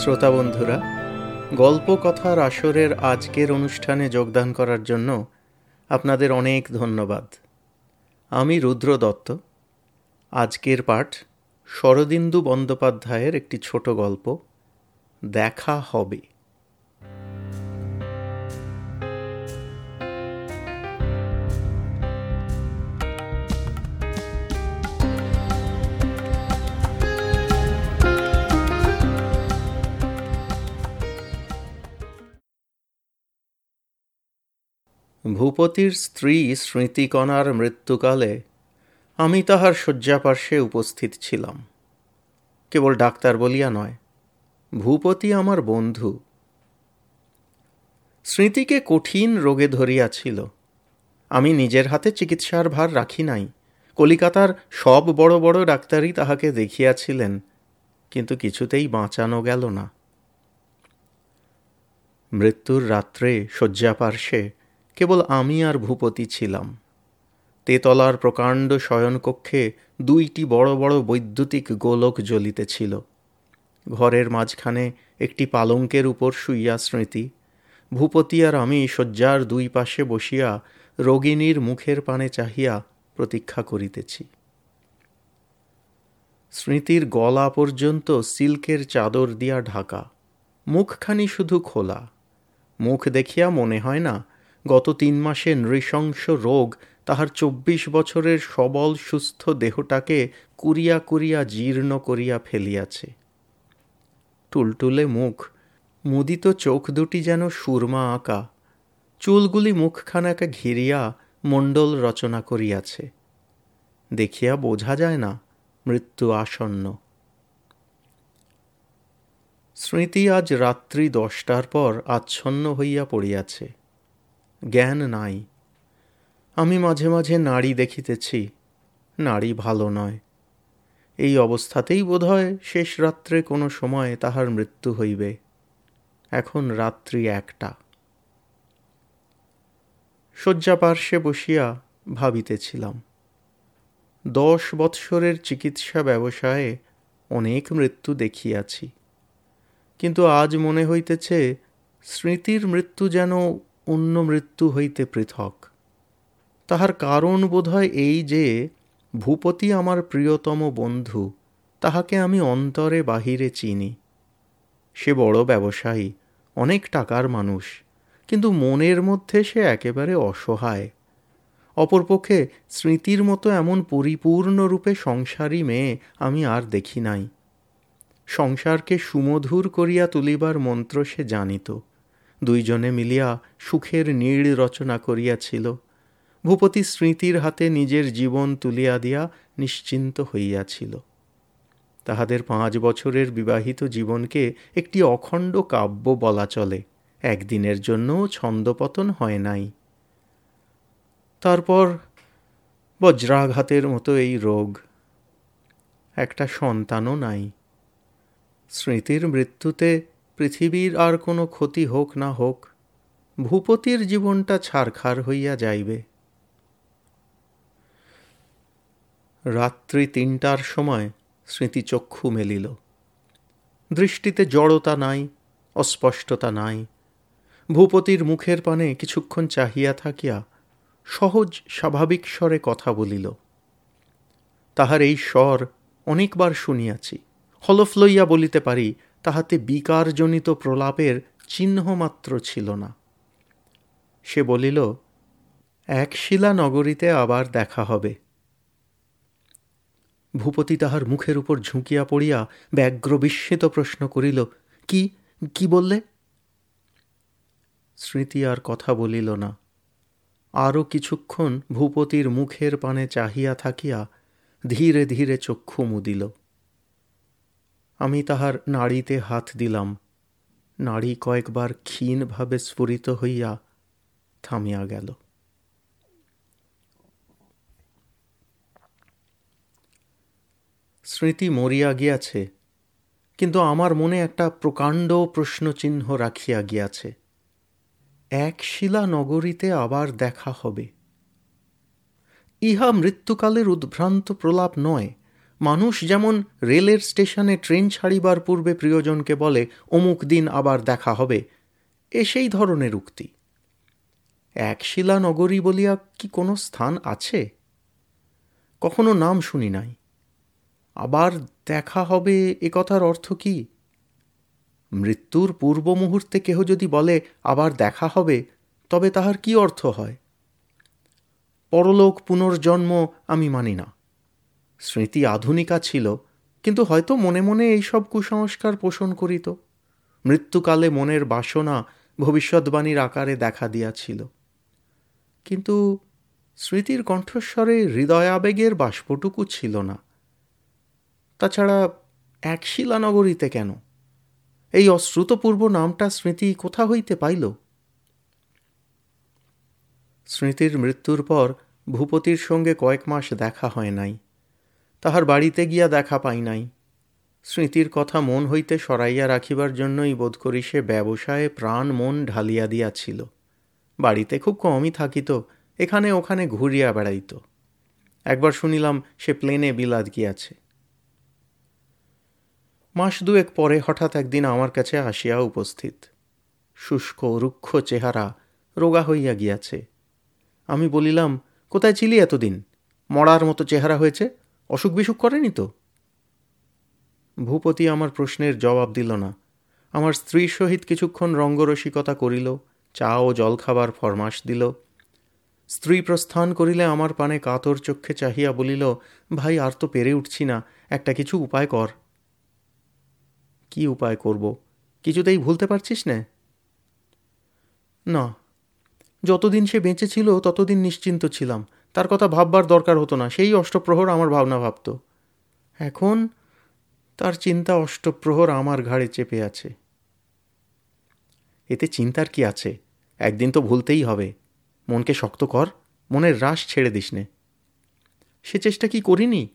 শ্রোতা বন্ধুরা, গল্প কথার আসরের আজকের অনুষ্ঠানে যোগদান করার জন্য আপনাদের অনেক ধন্যবাদ। আমি রুদ্র দত্ত। আজকের পাঠ শরদিন্দু বন্দ্যোপাধ্যায়ের একটি ছোট গল্প, দেখা হবে। ভূপতির স্ত্রী স্মৃতিকণার মৃত্যুকালে আমি তাহার শয্যাপার্শ্বে উপস্থিত ছিলাম। কেবল ডাক্তার বলিয়া নয়, ভূপতি আমার বন্ধু। স্মৃতিকে কঠিন রোগে ধরিয়াছিল। আমি নিজের হাতে চিকিৎসার ভার রাখি নাই। কলিকাতার সব বড় বড় ডাক্তারই তাহাকে দেখিয়াছিলেন, কিন্তু কিছুতেই বাঁচানো গেল না। মৃত্যুর রাত্রে শয্যাপার্শ্বে কেবল আমি আর ভূপতি ছিলাম। তেতলার প্রকাণ্ড শয়নকক্ষে দুইটি বড় বড় বৈদ্যুতিক গোলক জ্বলিতেছিল। ঘরের মাঝখানে একটি পালঙ্কের উপর শুইয়া স্মৃতি। ভূপতি আর আমি শয্যার দুই পাশে বসিয়া রোগিণীর মুখের পানে চাহিয়া প্রতীক্ষা করিতেছি। স্মৃতির গলা পর্যন্ত সিল্কের চাদর দিয়া ঢাকা। মুখখানি শুধু খোলা। মুখ দেখিয়া মনে হয় না গত তিন মাসে নৃশংস রোগ তাহার চব্বিশ বছরের সবল সুস্থ দেহটাকে কুরিয়া কুরিয়া জীর্ণ করিয়া ফেলিয়াছে। টুলটুলে মুখ, মুদিত চোখ দুটি যেন সুরমা আঁকা, চুলগুলি মুখখানাকে ঘিরিয়া মণ্ডল রচনা করিয়াছে। দেখিয়া বোঝা যায় না, মৃত্যু আসন্ন। স্মৃতি আজ রাত্রি দশটার পর আচ্ছন্ন হইয়া পড়িয়াছে। জ্ঞান নাই। আমি মাঝে মাঝে নারী দেখিতেছি, নারী ভালো নয়। এই অবস্থাতেই বোধহয় শেষ রাত্রে কোনো সময় তাহার মৃত্যু হইবে। এখন রাত্রি একটা। শয্যা পার্শ্বে বসিয়া ভাবিতেছিলাম, দশ বৎসরের চিকিৎসা ব্যবসায়ে অনেক মৃত্যু দেখিয়াছি। কিন্তু আজ মনে হইতেছে, স্মৃতির মৃত্যু যেন অন্য মৃত্যু হইতে পৃথক। তাহার কারণ বোধহয় এই যে, ভূপতি আমার প্রিয়তম বন্ধু, তাহাকে আমি অন্তরে বাহিরে চিনি। সে বড় ব্যবসায়ী, অনেক টাকার মানুষ, কিন্তু মনের মধ্যে সে একেবারে অসহায়। অপরপক্ষে স্মৃতির মতো এমন পরিপূর্ণরূপে সংসারী মেয়ে আমি আর দেখি নাই। সংসারকে সুমধুর করিয়া তুলিবার মন্ত্র সে জানিত। দুইজনে মিলিয়া সুখের নীড় রচনা করিয়াছিল। ভূপতি স্মৃতির হাতে নিজের জীবন তুলিয়া দিয়া নিশ্চিন্ত হইয়াছিল। তাহাদের পাঁচ বছরের বিবাহিত জীবনকে একটি অখণ্ড কাব্য বলা চলে, একদিনের জন্যও ছন্দপতন হয় নাই। তারপর বজ্রাঘাতের মতো এই রোগ, একটা সন্তানও নাই। স্মৃতির মৃত্যুতে পৃথিবীর আর কোনো ক্ষতি হোক না হোক, ভূপতির জীবনটা ছারখার হইয়া যাইবে। রাত্রি তিনটার সময় স্মৃতি চক্ষু মেলিল। দৃষ্টিতে জড়তা নাই, অস্পষ্টতা নাই। ভূপতির মুখের পানে কিছুক্ষণ চাহিয়া থাকিয়া সহজ স্বাভাবিক স্বরে কথা বলিল। তাহার এই স্বর অনেকবার শুনিয়াছি, হলফ লইয়া বলিতে পারি তাহাতে বিকারজনিত প্রলাপের চিহ্নমাত্র ছিল না। সে বলিল, এক শিলা নগরীতে আবার দেখা হবে। ভূপতি তাহার মুখের উপর ঝুঁকিয়া পড়িয়া ব্যগ্র বিস্মিত প্রশ্ন করিল, কি কি বললে? স্মৃতি আর কথা বলিল না। আরও কিছুক্ষণ ভূপতির মুখের পানে চাহিয়া থাকিয়া ধীরে ধীরে চক্ষু মুদিল। আমি তাহার নাড়িতে হাত দিলাম। নাড়ি কয়েকবার ক্ষীণভাবে স্ফুরিত হইয়া থামিয়া গেল। স্মৃতি মরিয়া গিয়াছে, কিন্তু আমার মনে একটা প্রকাণ্ড প্রশ্নচিহ্ন রাখিয়া গিয়াছে। এক শিলা নগরীতে আবার দেখা হবে। ইহা মৃত্যুকালের উদ্ভ্রান্ত প্রলাপ নয় মানুষ যেমন রেলের স্টেশনে ট্রেন ছাড়িবার পূর্বে প্রিয়জনকে বলে, অমুক দিন আবার দেখা হবে, এ সেই ধরনের উক্তি। একশিলা নগরী বলিয়া কি কোনো স্থান আছে? কখনো নাম শুনি নাই। আবার দেখা হবে এ কথার অর্থ কি? মৃত্যুর পূর্ব মুহূর্তে কেহ যদি বলে, আবার দেখা হবে, তবে তাহার কি অর্থ হয়? পরলোক পুনর্জন্ম আমি মানি না। স্মৃতি আধুনিকা ছিল, কিন্তু হয়তো মনে মনে এইসব কুসংস্কার পোষণ করিত। মৃত্যুকালে মনের বাসনা ভবিষ্যৎবাণীর আকারে দেখা দিয়াছিল। কিন্তু স্মৃতির কণ্ঠস্বরে হৃদয়াবেগের বাষ্পটুকু ছিল না। তাছাড়া এক শিলানগরীতে কেন? এই অশ্রুতপূর্ব নামটা স্মৃতি কোথা হইতে পাইল? স্মৃতির মৃত্যুর পর ভূপতির সঙ্গে কয়েক মাস দেখা হয় নাই। তাহার বাড়িতে গিয়া দেখা পাই নাই। স্মৃতির কথা মন হইতে সরাইয়া রাখিবার জন্যই বোধ করি সে ব্যবসায়ে প্রাণ মন ঢালিয়া দিয়াছিল। বাড়িতে খুব কমই থাকিত, এখানে ওখানে ঘুরিয়া বেড়াইত। একবার শুনিলাম সে প্লেনে বিলাদ গিয়াছে। মাস দুয়েক পরে হঠাৎ একদিন আমার কাছে আসিয়া উপস্থিত। শুষ্ক, রুক্ষ চেহারা, রোগা হইয়া গিয়াছে। আমি বলিলাম, কোথায় ছিলি এতদিন? মরার মতো চেহারা হয়েছে? অসুখ বিসুখ করেনি তো? ভূপতি আমার প্রশ্নের জবাব দিল না। আমার স্ত্রীর সহিত কিছুক্ষণ রঙ্গরসিকতা করিল, চা ও জলখাবার ফরমাস দিল। স্ত্রী প্রস্থান করিলে আমার পানে কাতর চক্ষে চাহিয়া বলিল, ভাই, আর তো পেরে উঠছি না, একটা কিছু উপায় কর। কি উপায় করব? কিছুতেই ভুলতে পারছিস না? না। যতদিন সে বেঁচে ছিল, ততদিন নিশ্চিন্ত ছিলাম। তার কথা ভাববার দরকার হতো না। সেই অষ্টপ্রহর আমার ভাবনা ভাবত। এখন তার চিন্তা অষ্টপ্রহর আমার ঘাড়ে চেপে আছে। এতে চিন্তার কি আছে? একদিন তো ভুলতেই হবে। মনকে শক্ত কর, মনের রাস ছেড়ে দিস নে। সে চেষ্টা কি করিনি?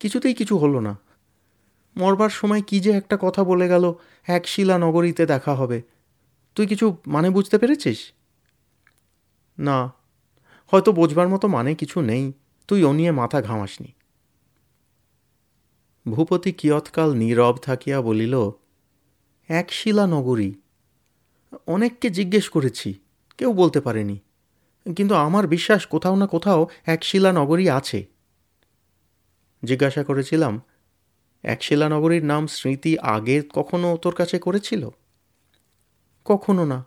কিছুতেই কিছু হলো না। মরবার সময় কি যে একটা কথা বলে গেল, এক শিলা নগরীতে দেখা হবে। তুই কিছু মানে বুঝতে পেরেছিস? না। হয়তো বোঝবার মতো মানে কিছু নেই। তুই ও নিয়ে মাথা ঘামাসনি। ভূপতি কিয়ৎকাল নীরব থাকিয়া বলিল, এক শিলা নগরী। অনেককে জিজ্ঞেস করেছি, কেউ বলতে পারেনি। কিন্তু আমার বিশ্বাস কোথাও না কোথাও এক শিলা নগরী আছে। জিজ্ঞাসা করেছিলাম, এক শিলা নগরীর নাম স্মৃতি আগে কখনো তোর কাছে করেছিল? কখনো না।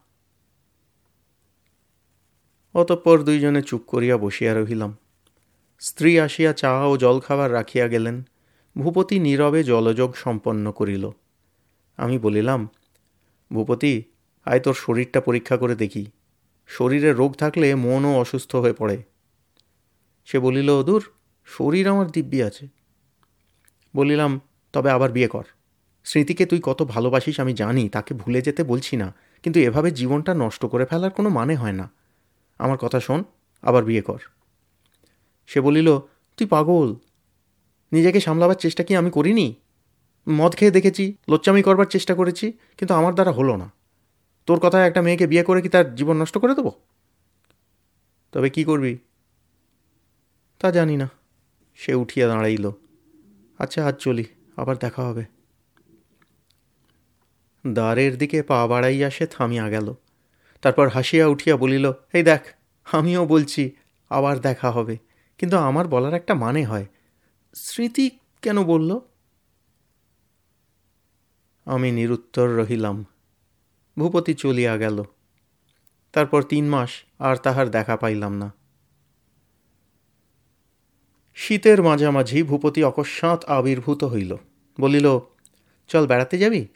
অতঃপর দুইজনে চুপ করিয়া বসিয়া রহিলাম। স্ত্রী আসিয়া চা ও জলখাবার রাখিয়া গেলেন। ভূপতি নীরবে জলযোগ সম্পন্ন করিল। আমি বলিলাম, ভূপতি, আয় তোর শরীরটা পরীক্ষা করে দেখি। শরীরে রোগ থাকলে মনও অসুস্থ হয়ে পড়ে। সে বলিল, দূর, শরীর আমার দিব্যি আছে। বলিলাম, তবে আবার বিয়ে কর। স্মৃতিকে তুই কত ভালোবাসিস আমি জানি, তাকে ভুলে যেতে বলছি না, কিন্তু এভাবে জীবনটা নষ্ট করে ফেলার কোনো মানে হয় না। আমার কথা শোন, আবার বিয়ে কর। সে বলিল, তুই পাগল। নিজেকে সামলাবার চেষ্টা কি আমি করিনি? মদ খেয়ে দেখেছি লোচ্চামি করবার চেষ্টা করেছি, কিন্তু আমার দ্বারা হলো না। তোর কথায় একটা মেয়েকে বিয়ে করে কি তার জীবন নষ্ট করে দেবো? তবে কি করবি? তা জানি না। সে উঠিয়া দাঁড়াইল। আচ্ছা আজ চলি, আবার দেখা হবে। দ্বারের দিকে পা বাড়াইয়া সে থামিয়া গেল। তারপর হাসিয়া উঠিয়া বলিল, এই দেখ, আমিও বলছি, আবার দেখা হবে। কিন্তু আমার বলার একটা মানে হয়। স্মৃতি কেন বলল? আমি নিরুত্তর রহিলাম। ভূপতি চলিয়া গেল। তারপর তিন মাস আর তাহার দেখা পাইলাম না। শীতের মাঝামাঝি ভূপতি অকস্মাৎ আবির্ভূত হইল। বলিল, চল বেড়াতে যাবি?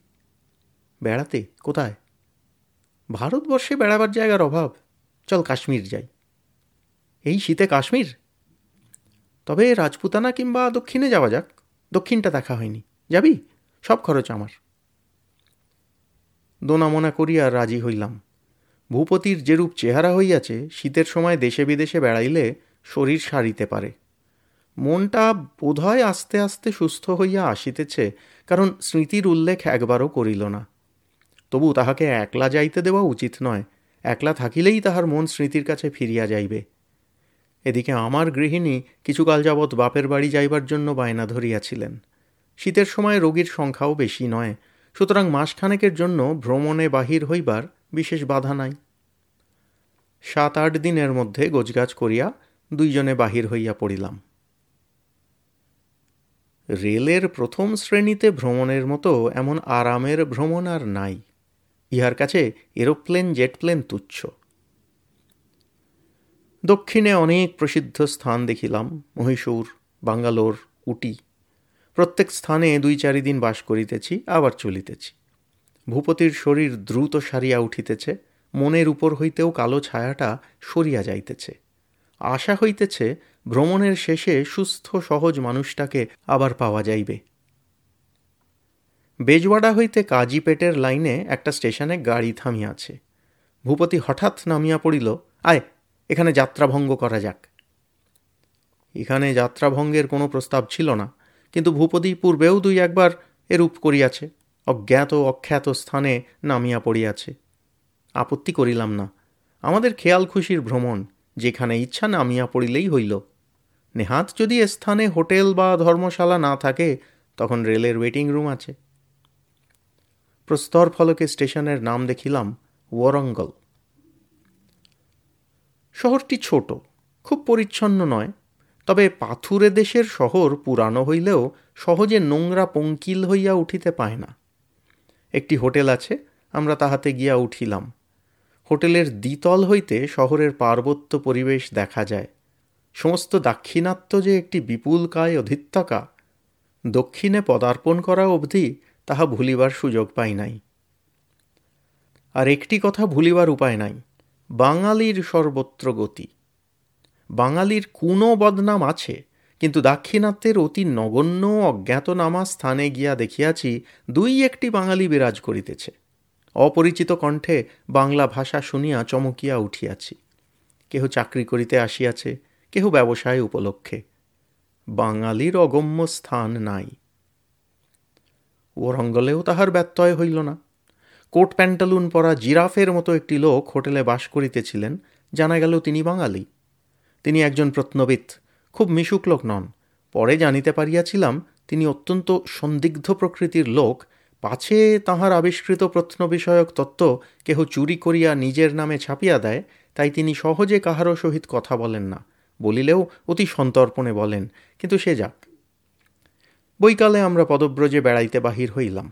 বেড়াতে? কোথায়? ভারতবর্ষে বেড়াবার জায়গার অভাব। চল কাশ্মীর যাই। এই শীতে কাশ্মীর? তবে রাজপুতানা কিংবা দক্ষিণে যাওয়া যাক। দক্ষিণটা দেখা হয়নি। যাবি? সব খরচ আমার। দোনামোনা করিয়া রাজি হইলাম। ভূপতির যেরূপ চেহারা হইয়াছে, শীতের সময় দেশে বিদেশে বেড়াইলে শরীর সারিতে পারে। মনটা বোধহয় আস্তে আস্তে সুস্থ হইয়া আসিতেছে, কারণ স্মৃতির উল্লেখ একবারও করিল না। তবু তাহাকে একলা যাইতে দেওয়া উচিত নয়, একলা থাকিলেই তাহার মন স্মৃতির কাছে ফিরিয়া যাইবে। এদিকে আমার গৃহিণী কিছুকাল যাবৎ বাপের বাড়ি যাইবার জন্য বায়না ধরিয়াছিলেন। শীতের সময় রোগীর সংখ্যাও বেশি নয়, সুতরাং মাসখানেকের জন্য ভ্রমণে বাহির হইবার বিশেষ বাধা নাই। সাত আট দিনের মধ্যে গোজগাছ করিয়া দুইজনে বাহির হইয়া পড়িলাম। রেলের প্রথম শ্রেণীতে ভ্রমণের মতো এমন আরামের ভ্রমণ আর নাই। ইহার কাছে এরোপ্লেন, জেটপ্লেন তুচ্ছ। দক্ষিণে অনেক প্রসিদ্ধ স্থান দেখিলাম, মহীশূর, বাঙ্গালোর, উটি। প্রত্যেক স্থানে দুই চারি দিন বাস করিতেছি, আবার চলিতেছি। ভূপতির শরীর দ্রুত সারিয়া উঠিতেছে, মনের উপর হইতেও কালো ছায়াটা সরিয়া যাইতেছে। আশা হইতেছে, ভ্রমণের শেষে সুস্থ, সহজ মানুষটাকে আবার পাওয়া যাইবে। বেজওয়াডা হইতে কাজীপেটের লাইনে একটা স্টেশনে গাড়ি থামিয়াছে। ভূপতি হঠাৎ নামিয়া পড়িল, আয়, এখানে যাত্রাভঙ্গ করা যাক। এখানে যাত্রাভঙ্গের কোনো প্রস্তাব ছিল না, কিন্তু ভূপতি পূর্বেও দুই একবার এরূপ করিয়াছে, অজ্ঞাত অখ্যাত স্থানে নামিয়া পড়িয়াছে। আপত্তি করিলাম না, আমাদের খেয়াল খুশির ভ্রমণ, যেখানে ইচ্ছা নামিয়া পড়িলেই হইল। নেহাত যদি স্থানে হোটেল বা ধর্মশালা না থাকে, তখন রেলের ওয়েটিং রুম আছে। প্রস্তর ফলকে স্টেশনের নাম দেখিলাম ওয়ারঙ্গল শহরটি ছোট, খুব পরিচ্ছন্ন নয়, তবে পাথুরে দেশের শহর পুরানো হইলেও সহজে নোংরা পঙ্কিল হইয়া উঠিতে পায় না। একটি হোটেল আছে, আমরা তাহাতে গিয়া উঠিলাম। হোটেলের দ্বিতল হইতে শহরের পার্বত্য পরিবেশ দেখা যায়। সমস্ত দাক্ষিণাত্য যে একটি বিপুল কায় অধিত্যকা, দক্ষিণে পদার্পণ করা অবধি তাহা ভুলিবার সুযোগ পাই নাই। আর একটি কথা ভুলিবার উপায় নাই, বাঙালির সর্বত্র গতি। বাঙালির কোনো বদনাম আছে, কিন্তু দাক্ষিণাত্যের অতি নগণ্য অজ্ঞাতনামা স্থানে গিয়া দেখিয়াছি দুই একটি বাঙালি বিরাজ করিতেছে। অপরিচিত কণ্ঠে বাংলা ভাষা শুনিয়া চমকিয়া উঠিয়াছি। কেহ চাকরি করিতে আসিয়াছে, কেহ ব্যবসায় উপলক্ষে। বাঙালির অগম্য স্থান নাই। ওরঙ্গলেও তাহার ব্যত্যয় হইল না। কোট প্যান্টালুন পরা জিরাফের মতো একটি লোক হোটেলে বাস করিতেছিলেন, জানা গেল তিনি বাঙালি। তিনি একজন প্রত্নবিদ খুব মিশুক লোক নন। পরে জানিতে পারিয়াছিলাম, তিনি অত্যন্ত সন্দিগ্ধ প্রকৃতির লোক, পাছে তাহার আবিষ্কৃত প্রত্ন বিষয়ক তত্ত্ব কেহ চুরি করিয়া নিজের নামে ছাপিয়া দেয়, তাই তিনি সহজে কাহারও সহিত কথা বলেন না, বলিলেও অতি সন্তর্পণে বলেন, কিন্তু সে যাক। বৈকালে আমরা পদব্রজে বেড়াইতে বাহির হইলাম।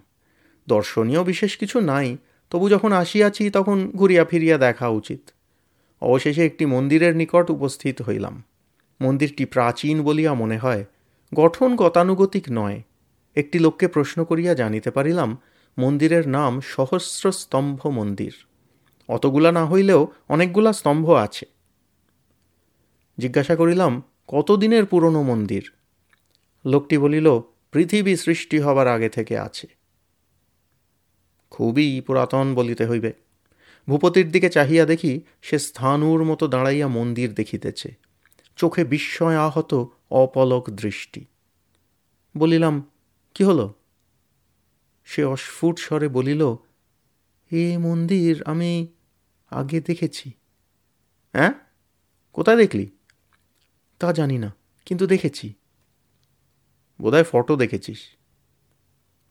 দর্শনীয় বিশেষ কিছু নাই, তবু যখন আসিয়াছি তখন ঘুরিয়া ফিরিয়া দেখা উচিত। অবশেষে একটি মন্দিরের নিকট উপস্থিত হইলাম। মন্দিরটি প্রাচীন বলিয়া মনে হয়, গঠন গতানুগতিক নয়। একটি লোককে প্রশ্ন করিয়া জানিতে পারিলাম, মন্দিরের নাম সহস্র স্তম্ভ মন্দির। অতগুলা না হইলেও অনেকগুলা স্তম্ভ আছে। জিজ্ঞাসা করিলাম, কতদিনের পুরনো মন্দির? লোকটি বলিল পৃথিবী সৃষ্টি হবার আগে থেকে আছে। খুবই পুরাতন বলিতে হইবে। ভূপতির দিকে চাহিয়া দেখি সে স্থানুর মতো দাঁড়াইয়া মন্দির দেখিতেছে। চোখে বিস্ময় আহত অপলক দৃষ্টি। বলিলাম, কি হলো? সে অস্ফুট স্বরে বলিল, এ মন্দির আমি আগে দেখেছি। হ্যাঁ কোথায় দেখলি? তা জানি না, কিন্তু দেখেছি। বোধহয় ফটো দেখেছিস।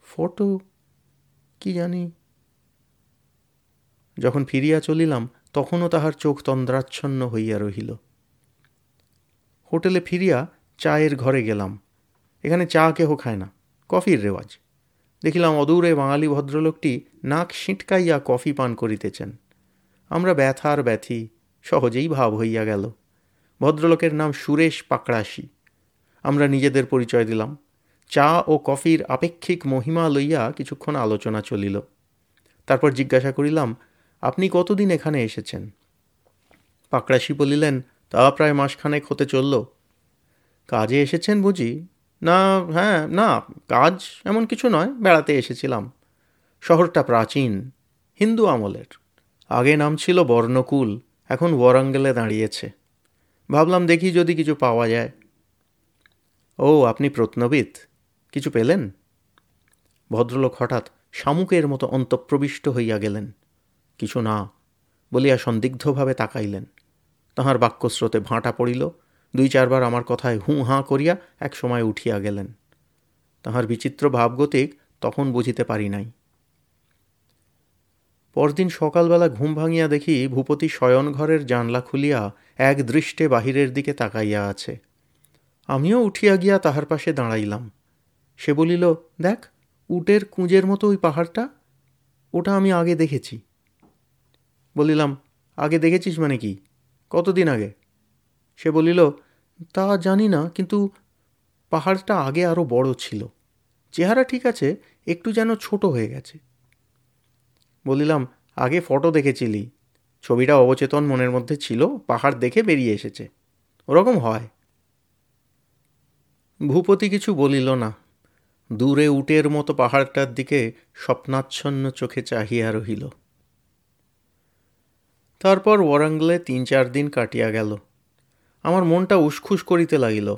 ফটো কি জানি। যখন ফিরিয়া চলিলাম, তখনও তাহার চোখ তন্দ্রাচ্ছন্ন হইয়া রহিল। হোটেলে ফিরিয়া চায়ের ঘরে গেলাম। এখানে চা কেহ খায় না, কফির রেওয়াজ। দেখিলাম অদূরে বাঙালি ভদ্রলোকটি নাক সিঁটকাইয়া কফি পান করিতেছেন। আমরা ব্যথার ব্যথি, সহজেই ভাব হইয়া গেল। ভদ্রলোকের নাম সুরেশ পাকড়াশি। আমরা নিজেদের পরিচয় দিলাম। চা ও কফির আপেক্ষিক মহিমা লইয়া কিছুক্ষণ আলোচনা চলিল। তারপর জিজ্ঞাসা করিলাম, আপনি কতদিন এখানে এসেছেন? পাকড়াশি বলিলেন, তা প্রায় মাসখানেক হতে চলল। কাজে এসেছেন বুঝি? না হ্যাঁ না, কাজ এমন কিছু নয়, বেড়াতে এসেছিলাম। শহরটা প্রাচীন, হিন্দু আমলের। আগে নাম ছিল বর্ণকুল, এখন ওয়ারাঙ্গেলে দাঁড়িয়েছে। ভাবলাম দেখি যদি কিছু পাওয়া যায়। ও, আপনি প্রত্নবিদ। কিছু পেলেন? ভদ্রলোক হঠাৎ শামুকের মতো অন্তঃপ্রবিষ্ট হইয়া গেলেন। কিছু না বলিয়া সন্দিগ্ধভাবে তাকাইলেন। তাহার বাক্যস্রোতে ভাঁটা পড়িল। দুই চারবার আমার কথায় হুঁ হাঁ করিয়া এক সময় উঠিয়া গেলেন। তাহার বিচিত্র ভাবগতিক তখন বুঝিতে পারি নাই। পরদিন সকালবেলা ঘুম ভাঙিয়া দেখি ভূপতি শয়নঘরের জানলা খুলিয়া এক দৃষ্টে বাহিরের দিকে তাকাইয়া আছে। আমিও উঠিয়া গিয়া তাহার পাশে দাঁড়াইলাম। সে বলিল, দেখ, উটের কুঁজের মতো ওই পাহাড়টা, ওটা আমি আগে দেখেছি। বলিলাম, আগে দেখেছিস মানে কি? কতদিন আগে? সে বলিল, তা জানি না, কিন্তু পাহাড়টা আগে আরও বড় ছিল। চেহারা ঠিক আছে, একটু যেন ছোট হয়ে গেছে। বলিলাম, আগে ফটো দেখেছিলি। ছবিটা অবচেতন মনের মধ্যে ছিল, পাহাড় দেখে বেরিয়ে এসেছে। ওরকম হয়। ভূপতি কিছু বলিল না। দূরে উটের মতো পাহাড়টার দিকে স্বপ্নাচ্ছন্ন চোখে চাহিয়া রহিল। তারপর ওয়ারাঙ্গলে তিন চার দিন কাটিয়া গেল। আমার মনটা উসখুস করিতে লাগিল।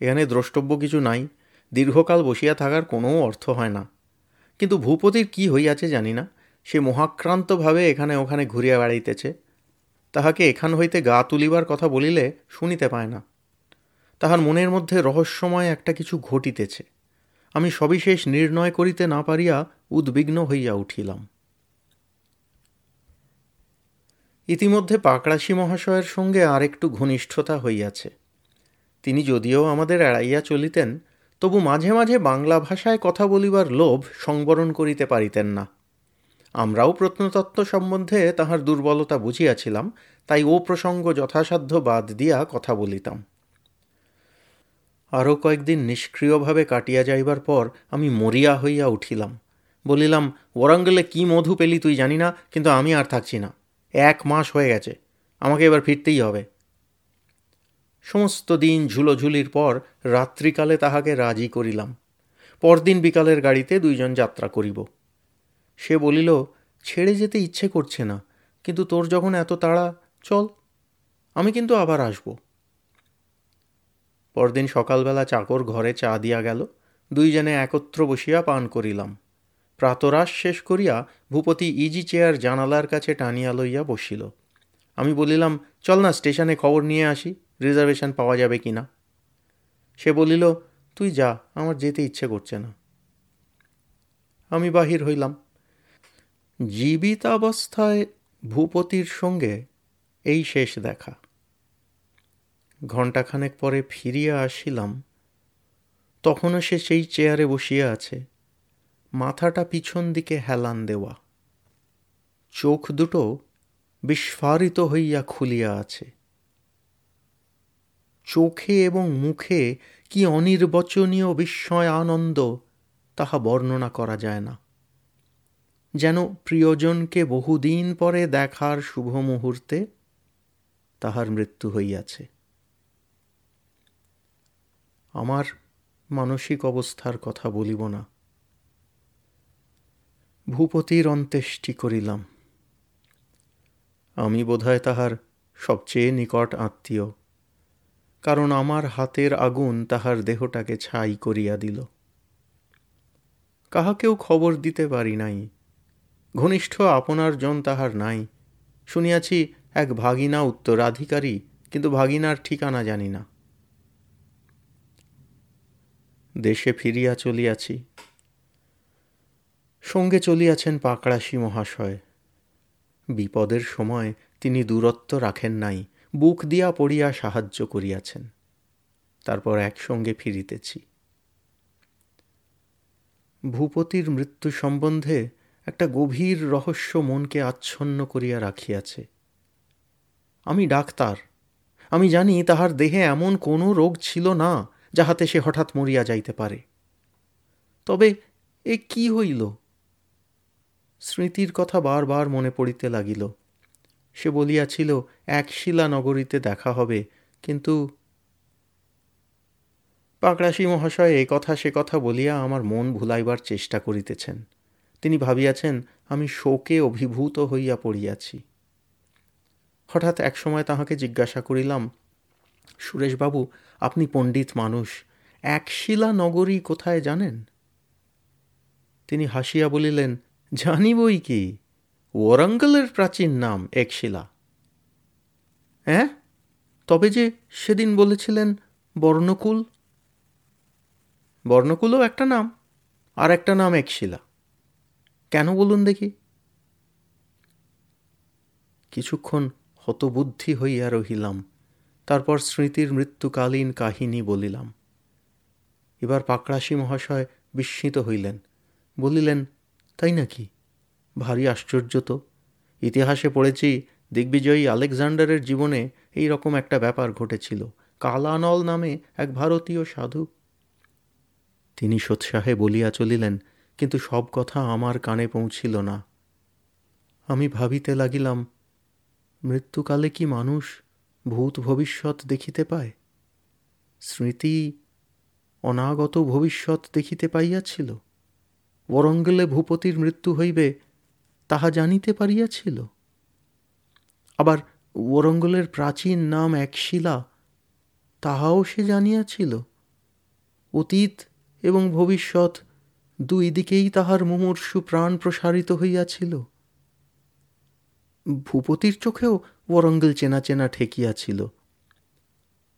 এখানে দ্রষ্টব্য কিছু নাই, দীর্ঘকাল বসিয়া থাকার কোনো অর্থ হয় না। কিন্তু ভূপতির কি হইয়াছে জানি না, সে মহাক্রান্তভাবে এখানে ওখানে ঘুরিয়া বেড়াইতেছে। তাহাকে এখান হইতে গা তুলিবার কথা বলিলে শুনিতে পায় না। তাহার মনের মধ্যে রহস্যময় একটা কিছু ঘটিতেছে। আমি সবিশেষ নির্ণয় করিতে না পারিয়া উদ্বিগ্ন হইয়া উঠিলাম। ইতিমধ্যে পাকড়াশি মহাশয়ের সঙ্গে আর একটু ঘনিষ্ঠতা হইয়াছে। তিনি যদিও আমাদের এড়াইয়া চলিতেন, তবু মাঝে মাঝে বাংলা ভাষায় কথা বলিবার লোভ সংবরণ করিতে পারিতেন না। আমরাও প্রত্নতত্ত্ব সম্বন্ধে তাহার দুর্বলতা বুঝিয়াছিলাম, তাই ও প্রসঙ্গ যথাসাধ্য বাদ দিয়া কথা বলিতাম। আরও কয়েকদিন নিষ্ক্রিয়ভাবে কাটিয়া যাইবার পর আমি মরিয়া হইয়া উঠিলাম। বলিলাম, ওরাঙ্গলে কি মধু পেলি তুই জানি না, কিন্তু আমি আর থাকছি না। এক মাস হয়ে গেছে, আমাকে এবার ফিরতেই হবে। সমস্ত দিন ঝুলোঝুলির পর রাত্রিকালে তাহাকে রাজি করিলাম। পরদিন বিকালের গাড়িতে দুইজন যাত্রা করিব। সে বলিল, ছেড়ে যেতে ইচ্ছে করছে না, কিন্তু তোর যখন এত তাড়া, চল, আমি কিন্তু আবার আসব। পরদিন সকালবেলা চাকর ঘরে চা দিয়া গেল। দুইজনে একত্র বসিয়া পান করিলাম। প্রাতরাশ শেষ করিয়া ভূপতি ইজি চেয়ার জানালার কাছে টানিয়া লইয়া বসিল। আমি বলিলাম, চল না, স্টেশনে খবর নিয়ে আসি, রিজার্ভেশন পাওয়া যাবে কি না? সে বলিল, তুই যা, আমার যেতে ইচ্ছে করছে না। আমি বাহির হইলাম। জীবিতাবস্থায় ভূপতির সঙ্গে এই শেষ দেখা। ঘণ্টাখানেক পরে ফিরিয়া আসিলাম, তখনও সে সেই চেয়ারে বসিয়া আছে, মাথাটা পিছন দিকে হেলান দেওয়া। চোখ দুটো বিস্ফারিত হইয়া খুলিয়া আছে। চোখে এবং মুখে কি অনির্বচনীয় বিস্ময় আনন্দ তাহা বর্ণনা করা যায় না। যেন প্রিয়জনকে বহুদিন পরে দেখার শুভ মুহূর্তে তাহার মৃত্যু হইয়াছে। আমার মানসিক অবস্থার কথা বলিব না। ভূপতির অন্ত্যেষ্টি করিলাম। আমি বোধহয় তাহার সবচেয়ে নিকট আত্মীয়, কারণ আমার হাতের আগুন তাহার দেহটাকে ছাই করিয়া দিল। কাহাকেও খবর দিতে পারি নাই। ঘনিষ্ঠ আপনার জন তাহার নাই। শুনিয়াছি এক ভাগিনা উত্তরাধিকারী, কিন্তু ভাগিনার ঠিকানা জানি না। দেশে ফিরিয়া চলিয়াছি। সঙ্গে চলিয়াছেন পাকড়াশি মহাশয়। বিপদের সময় তিনি দূরত্ব রাখেন নাই, বুক দিয়া পড়িয়া সাহায্য করিয়াছেন। তারপর একসঙ্গে ফিরিতেছি। ভূপতির মৃত্যু সম্বন্ধে একটা গভীর রহস্য মনকে আচ্ছন্ন করিয়া রাখিয়াছে। আমি ডাক্তার, আমি জানি তাহার দেহে এমন কোনো রোগ ছিল না যাহাতে সে হঠাৎ মরিয়া যাইতে পারে। তবে এ কি হইল? স্মৃতির কথা বারবার মনে পড়িতে লাগিল। সে বলিয়াছিল, এক শিলা নগরীতে দেখা হবে, কিন্তু পাকড়াশি মহাশয়, এ কথা সে কথা বলিয়া আমার মন ভুলাইবার চেষ্টা করিতেছেন। তিনি ভাবিয়াছেন, আমি শোকে অভিভূত হইয়া পড়িয়াছি। হঠাৎ একসময় তাহাকে জিজ্ঞাসা করিলাম, সুরেশবাবু আপনি পণ্ডিত মানুষ। একশিলা নগরী কোথায় জানেন? তিনি হাসিয়া বলিলেন জানি বই কি? ওরঙ্গলের প্রাচীন নাম একশিলা হ্যাঁ তবে যে সেদিন বলেছিলেন বর্ণকুল? বর্ণকুলও একটা নাম, আর একটা নাম একশিলা কেন বলুন দেখি? কিছুক্ষণ হতবুদ্ধি হইয়া রহিলাম। তারপর স্মৃতির মৃত্যুকালীন কাহিনী বলিলাম। এবার পাকড়াশি মহাশয় বিস্মিত হইলেন। বলিলেন, তাই নাকি? ভারী আশ্চর্য তো। ইতিহাসে পড়েছি দিগ্বিজয়ী আলেকজান্ডারের জীবনে এই রকম একটা ব্যাপার ঘটেছিল। কালানল নামে এক ভারতীয় সাধু। তিনি সোৎসাহে বলিয়া চলিলেন, কিন্তু সব কথা আমার কানে পৌঁছিল না। আমি ভাবিতে লাগিলাম, মৃত্যুকালে কি মানুষ ভূত ভবিষ্যৎ দেখিতে পায়? স্মৃতি অনাগত ভবিষ্যৎ দেখিতে পাইয়াছিল? বরঙ্গলে ভূপতির মৃত্যু হইবে, তাহা জানিতে পারিয়াছিল? আবার ওরঙ্গলের প্রাচীন নাম এক শিলা, তাহাও সে জানিয়াছিল? অতীত এবং ভবিষ্যৎ দুই দিকেই তাহার মুমূর্ষু প্রাণ প্রসারিত হইয়াছিল। ভূপতির চোখেও ওরঙ্গল চেনা চেনা ঠেকিয়াছিল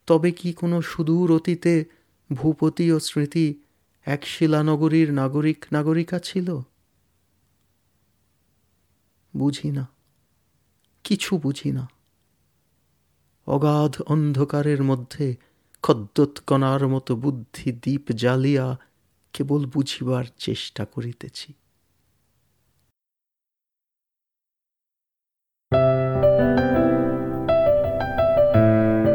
তবে কি কোনো সুদূর অতীতে ভূপতি ও স্মৃতি এক শিলানগরীর নাগরিক নাগরিকা ছিল? বুঝি না, কিছু বুঝি না। অগাধ অন্ধকারের মধ্যে খদ্যোৎকণার মতো বুদ্ধি দ্বীপ জ্বালিয়া কেবল বুঝিবার চেষ্টা করিতেছি।